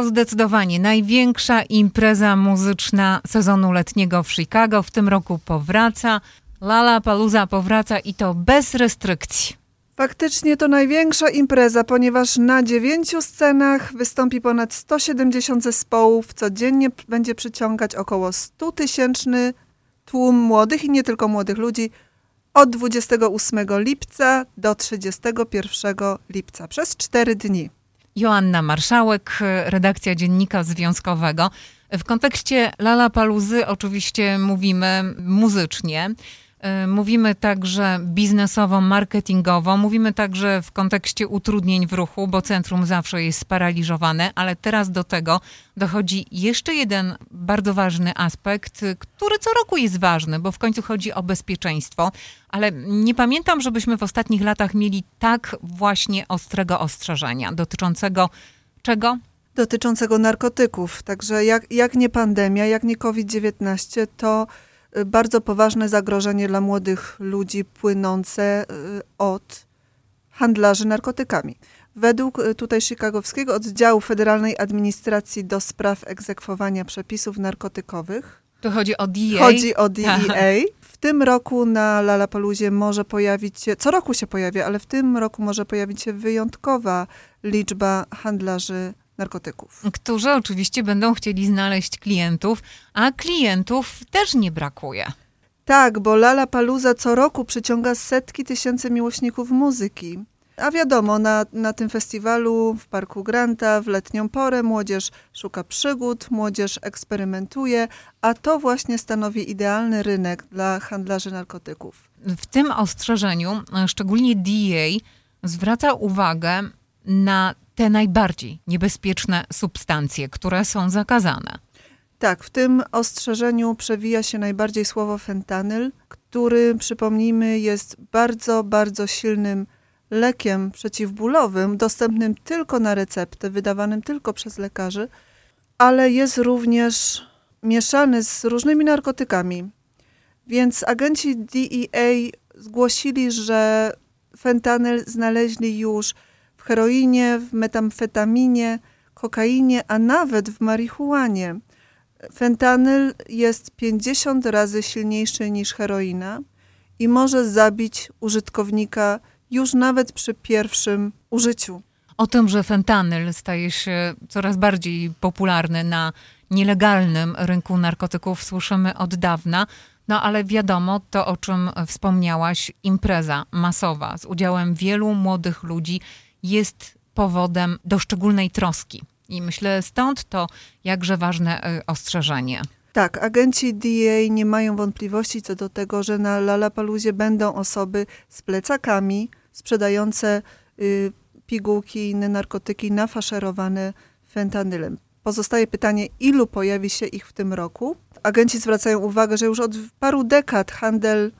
To zdecydowanie największa impreza muzyczna sezonu letniego w Chicago. W tym roku powraca. Lala Paluza powraca i to bez restrykcji. Faktycznie to największa impreza, ponieważ na dziewięciu scenach wystąpi ponad 170 zespołów. Codziennie będzie przyciągać około 100 tysięczny tłum młodych i nie tylko młodych ludzi od 28 lipca do 31 lipca przez 4 dni. Joanna Marszałek, redakcja Dziennika Związkowego. W kontekście Lala Paluzy oczywiście mówimy muzycznie. Y, mówimy także biznesowo, marketingowo, mówimy także w kontekście utrudnień w ruchu, bo centrum zawsze jest sparaliżowane, ale teraz do tego dochodzi jeszcze jeden bardzo ważny aspekt, który co roku jest ważny, bo w końcu chodzi o bezpieczeństwo, ale nie pamiętam, żebyśmy w ostatnich latach mieli tak właśnie ostrego ostrzeżenia dotyczącego czego? Dotyczącego narkotyków. Także jak, jak nie pandemia, jak nie COVID-19, to bardzo poważne zagrożenie dla młodych ludzi płynące y, od handlarzy narkotykami. Według y, tutaj chicagowskiego oddziału Federalnej Administracji do spraw egzekwowania przepisów narkotykowych. To chodzi o DEA? Chodzi o DEA. W tym roku na Lollapaloozie może pojawić się, co roku się pojawia, ale w tym roku może pojawić się wyjątkowa liczba handlarzy narkotyków. Którzy oczywiście będą chcieli znaleźć klientów, a klientów też nie brakuje. Tak, bo Lala Paluza co roku przyciąga setki tysięcy miłośników muzyki. A wiadomo, na, na tym festiwalu w Parku Granta w letnią porę młodzież szuka przygód, młodzież eksperymentuje, a to właśnie stanowi idealny rynek dla handlarzy narkotyków. W tym ostrzeżeniu szczególnie DEA zwraca uwagę na te najbardziej niebezpieczne substancje, które są zakazane. Tak, w tym ostrzeżeniu przewija się najbardziej słowo fentanyl, który, przypomnijmy, jest bardzo, bardzo silnym lekiem przeciwbólowym, dostępnym tylko na receptę, wydawanym tylko przez lekarzy, ale jest również mieszany z różnymi narkotykami. Więc agenci DEA zgłosili, że fentanyl znaleźli już w heroinie, w metamfetaminie, kokainie, a nawet w marihuanie. Fentanyl jest 50 razy silniejszy niż heroina i może zabić użytkownika już nawet przy pierwszym użyciu. O tym, że fentanyl staje się coraz bardziej popularny na nielegalnym rynku narkotyków, słyszymy od dawna. No ale wiadomo, to o czym wspomniałaś, impreza masowa z udziałem wielu młodych ludzi jest powodem do szczególnej troski. I myślę stąd to jakże ważne y, ostrzeżenie. Tak, agenci DEA nie mają wątpliwości co do tego, że na Lalapaluzie będą osoby z plecakami sprzedające y, pigułki i inne narkotyki nafaszerowane fentanylem. Pozostaje pytanie, ilu pojawi się ich w tym roku? Agenci zwracają uwagę, że już od paru dekad handel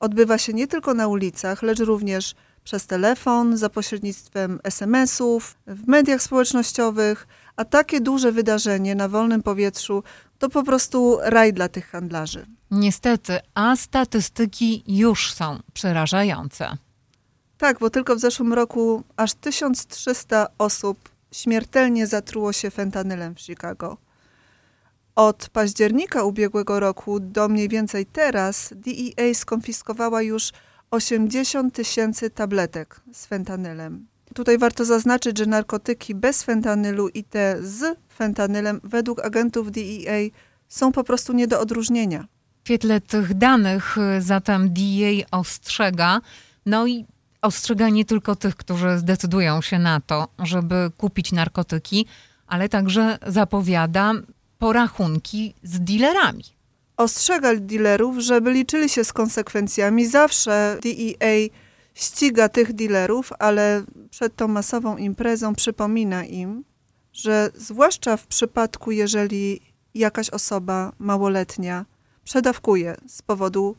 odbywa się nie tylko na ulicach, lecz również przez telefon, za pośrednictwem SMS-ów, w mediach społecznościowych, a takie duże wydarzenie na wolnym powietrzu to po prostu raj dla tych handlarzy. Niestety, a statystyki już są przerażające. Tak, bo tylko w zeszłym roku aż 1300 osób śmiertelnie zatruło się fentanylem w Chicago. Od października ubiegłego roku do mniej więcej teraz DEA skonfiskowała już 80 tysięcy tabletek z fentanylem. Tutaj warto zaznaczyć, że narkotyki bez fentanylu i te z fentanylem według agentów DEA są po prostu nie do odróżnienia. W świetle tych danych zatem DEA ostrzega, no i ostrzega nie tylko tych, którzy zdecydują się na to, żeby kupić narkotyki, ale także zapowiada porachunki z dealerami ostrzega dealerów, żeby liczyli się z konsekwencjami. Zawsze DEA ściga tych dealerów, ale przed tą masową imprezą przypomina im, że zwłaszcza w przypadku, jeżeli jakaś osoba małoletnia przedawkuje z powodu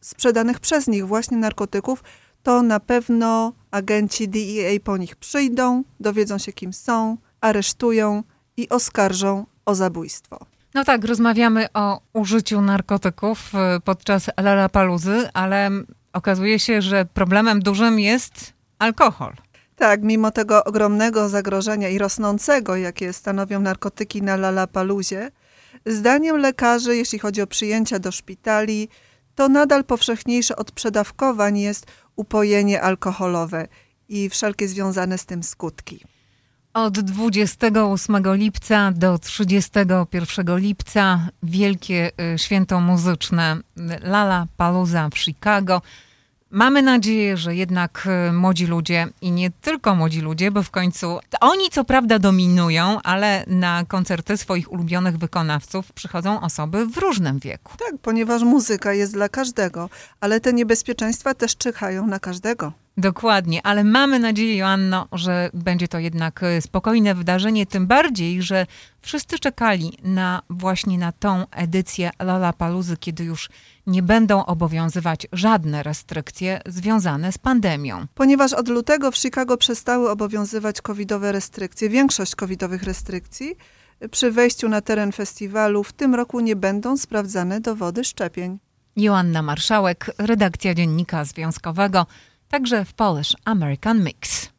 sprzedanych przez nich właśnie narkotyków, to na pewno agenci DEA po nich przyjdą, dowiedzą się kim są, aresztują i oskarżą o zabójstwo. No tak, rozmawiamy o użyciu narkotyków y, podczas Lollapaloozy, ale okazuje się, że problemem dużym jest alkohol. Tak, mimo tego ogromnego zagrożenia i rosnącego, jakie stanowią narkotyki na Lalapaluzie, zdaniem lekarzy, jeśli chodzi o przyjęcia do szpitali, to nadal powszechniejsze od przedawkowań jest upojenie alkoholowe i wszelkie związane z tym skutki. Od 28 lipca do 31 lipca wielkie y, święto muzyczne Lala Paluza w Chicago. Mamy nadzieję, że jednak y, młodzi ludzie i nie tylko młodzi ludzie, bo w końcu oni co prawda dominują, ale na koncerty swoich ulubionych wykonawców przychodzą osoby w różnym wieku. Tak, ponieważ muzyka jest dla każdego, ale te niebezpieczeństwa też czyhają na każdego. Dokładnie, ale mamy nadzieję, Joanno, że będzie to jednak e, spokojne wydarzenie, tym bardziej, że wszyscy czekali na właśnie na tą edycję Lollapaloozy, kiedy już nie będą obowiązywać żadne restrykcje związane z pandemią. Ponieważ od lutego w Chicago przestały obowiązywać covidowe restrykcje, większość covidowych restrykcji, przy wejściu na teren festiwalu w tym roku nie będą sprawdzane dowody szczepień. Joanna Marszałek, redakcja Dziennika Związkowego także w Polish American Mix.